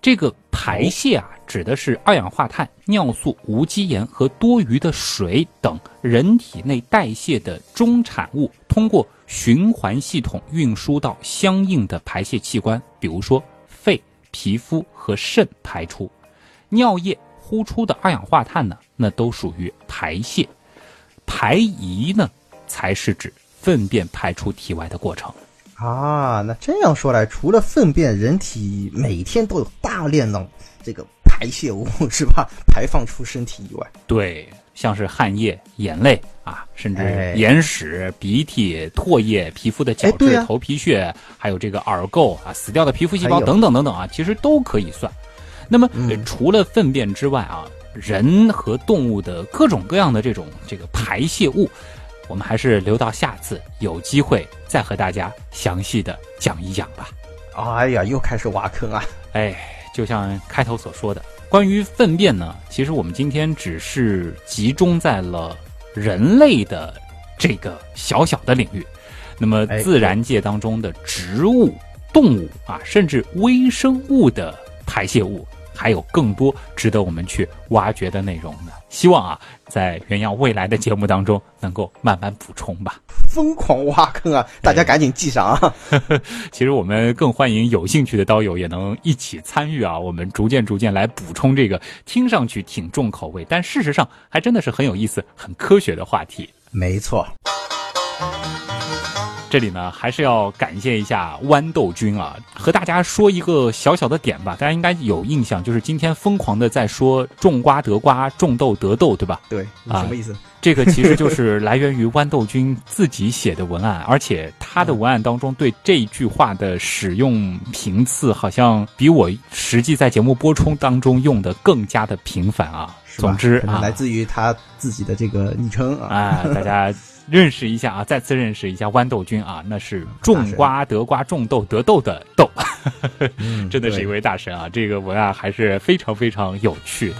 [SPEAKER 1] 这个排泄啊，指的是二氧化碳、尿素、无机盐和多余的水等人体内代谢的中产物，通过循环系统运输到相应的排泄器官，比如说肺、皮肤和肾排出。尿液呼出的二氧化碳呢，那都属于排泄。排遗呢，才是指粪便排出体外的过程。
[SPEAKER 3] 啊，那这样说来，除了粪便，人体每天都有大量的这个排泄物，是吧？排放出身体以外，
[SPEAKER 1] 对，像是汗液、眼泪啊，甚至眼屎、鼻涕、唾液、皮肤的角质、头皮屑，还有这个耳垢啊，死掉的皮肤细胞等等等等啊，其实都可以算。那么，除了粪便之外啊，人和动物的各种各样的这种这个排泄物。我们还是留到下次有机会再和大家详细的讲一讲吧。
[SPEAKER 3] 哎呀，又开始挖坑啊！
[SPEAKER 1] 哎，就像开头所说的，关于粪便呢，其实我们今天只是集中在了人类的这个小小的领域。那么，自然界当中的植物、动物啊，甚至微生物的排泄物。还有更多值得我们去挖掘的内容呢。希望啊，在原样未来的节目当中能够慢慢补充吧。
[SPEAKER 3] 疯狂挖坑啊！大家赶紧记上啊。
[SPEAKER 1] 其实我们更欢迎有兴趣的刀友也能一起参与啊。我们逐渐逐渐来补充这个听上去挺重口味，但事实上还真的是很有意思、很科学的话题。
[SPEAKER 3] 没错。
[SPEAKER 1] 这里呢，还是要感谢一下豌豆君啊，和大家说一个小小的点吧，大家应该有印象，就是今天疯狂的在说种瓜得瓜，种豆得豆，对吧？
[SPEAKER 3] 对，什么意思？
[SPEAKER 1] 这个其实就是来源于豌豆君自己写的文案，而且他的文案当中对这句话的使用频次，好像比我实际在节目播出当中用的更加的频繁啊。总之啊，
[SPEAKER 3] 来自于他自己的这个昵称
[SPEAKER 1] 啊，大家。认识一下啊，再次认识一下豌豆君啊，那是种瓜得瓜，种豆得豆的豆，真的是一位大神啊！这个文案还是非常非常有趣的。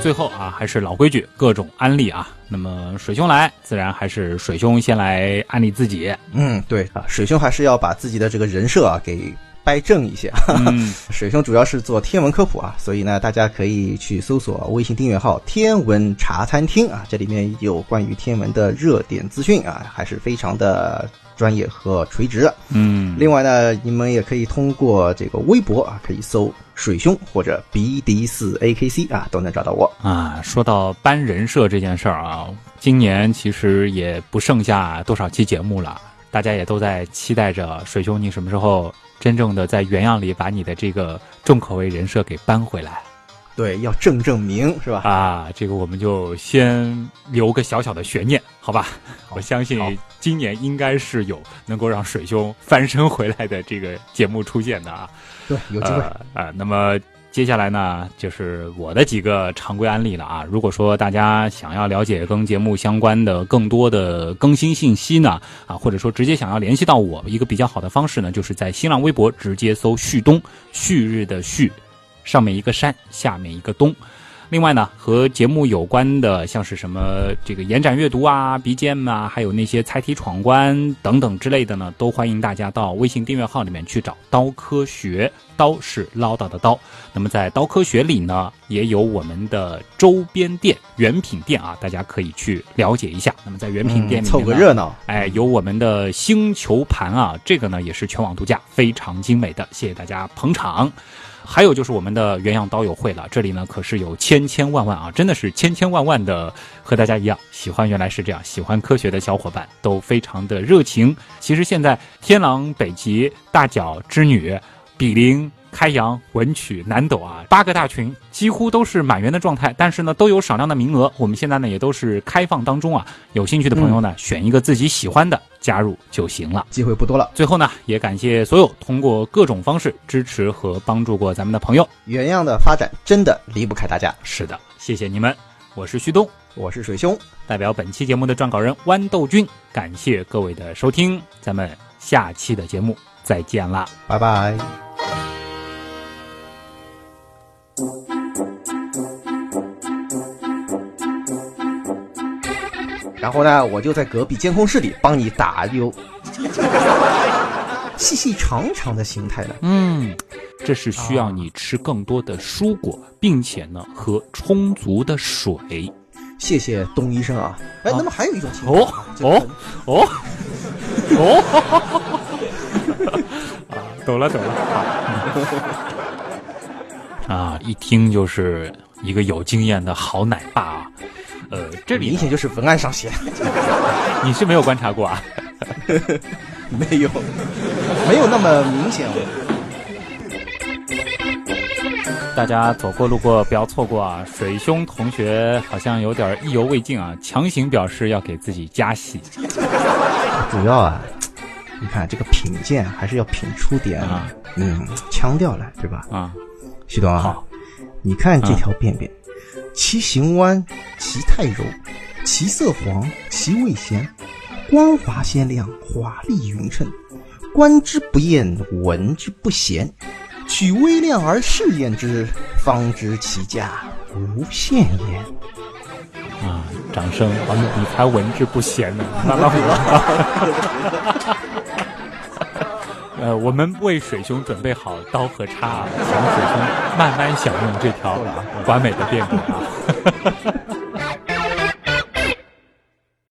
[SPEAKER 1] 最后啊，还是老规矩，各种安利啊。那么水兄来，自然还是水兄先来安利自己。
[SPEAKER 3] 嗯，对啊，水兄还是要把自己的这个人设啊给。掰正一些，水兄主要是做天文科普啊，所以呢，大家可以去搜索微信订阅号“天文茶餐厅”啊，这里面有关于天文的热点资讯啊，还是非常的专业和垂直。
[SPEAKER 1] 嗯，
[SPEAKER 3] 另外呢，你们也可以通过这个微博啊，可以搜水兄或者 BD 四 AKC 啊，都能找到我
[SPEAKER 1] 啊。说到搬人设这件事儿啊，今年其实也不剩下多少期节目了，大家也都在期待着水兄你什么时候真正的在原样里把你的这个重口味人设给搬回来。
[SPEAKER 3] 对，要正正名是吧？
[SPEAKER 1] 啊，这个我们就先留个小小的悬念，好吧？我相信今年应该是有能够让水兄翻身回来的这个节目出现的啊。
[SPEAKER 3] 对，有机会
[SPEAKER 1] 啊。那么接下来呢，就是我的几个常规案例了啊。如果说大家想要了解跟节目相关的更多的更新信息呢，啊，或者说直接想要联系到我，一个比较好的方式呢，就是在新浪微博直接搜“旭东”，旭日的旭。上面一个山，下面一个东。另外呢，和节目有关的，像是什么这个延展阅读啊、BGM 啊，还有那些猜题闯关等等之类的呢，都欢迎大家到微信订阅号里面去找“刀科学”，刀是唠叨的刀。那么在“刀科学”里呢，也有我们的周边店、原品店啊，大家可以去了解一下。那么在原品店里
[SPEAKER 3] 凑个热闹，
[SPEAKER 1] 哎，有我们的星球盘啊，这个呢也是全网独家，非常精美的，谢谢大家捧场。还有就是我们的原样刀友会了，这里呢可是有千千万万啊，真的是千千万万的和大家一样喜欢原来是这样喜欢科学的小伙伴都非常的热情。其实现在天狼、北极、大角、织女、比邻。开阳、文曲、南斗啊，八个大群几乎都是满员的状态，但是呢，都有少量的名额。我们现在呢也都是开放当中啊，有兴趣的朋友呢，选一个自己喜欢的加入就行了。
[SPEAKER 3] 机会不多了。
[SPEAKER 1] 最后呢，也感谢所有通过各种方式支持和帮助过咱们的朋友。
[SPEAKER 3] 原样的发展真的离不开大家。
[SPEAKER 1] 是的，谢谢你们。我是旭东，
[SPEAKER 3] 我是水兄，
[SPEAKER 1] 代表本期节目的撰稿人豌豆君，感谢各位的收听，咱们下期的节目再见啦，
[SPEAKER 3] 拜拜。然后呢，我就在隔壁监控室里帮你打有 细细长长的形态的。
[SPEAKER 1] 嗯，这是需要你吃更多的蔬果，并且呢喝充足的水。
[SPEAKER 3] 谢谢东医生啊。哎，那么还有一种情
[SPEAKER 1] 况，哦哦哦，啊，懂了懂了啊，啊，一听就是一个有经验的好奶爸啊。呃，这
[SPEAKER 3] 明显就是文案上写，
[SPEAKER 1] 你是没有观察过啊？
[SPEAKER 3] 没有，没有那么明显。
[SPEAKER 1] 大家走过路过不要错过啊！水兄同学好像有点意犹未尽啊，强行表示要给自己加戏。
[SPEAKER 3] 主要啊，你看这个品鉴还是要品出点啊，嗯，腔调来，对吧？
[SPEAKER 1] 啊，
[SPEAKER 3] 徐东啊，你看这条便便。其形弯，其态柔，其色黄，其味咸，光滑鲜亮，华丽匀称，观之不厌，闻之不嫌。取微量而试验之，方知其价无限也。
[SPEAKER 1] 啊！掌声！啊，你才闻之不咸呢。呃，我们为水兄准备好刀和叉，啊请水兄慢慢享用这条完美的便便啊！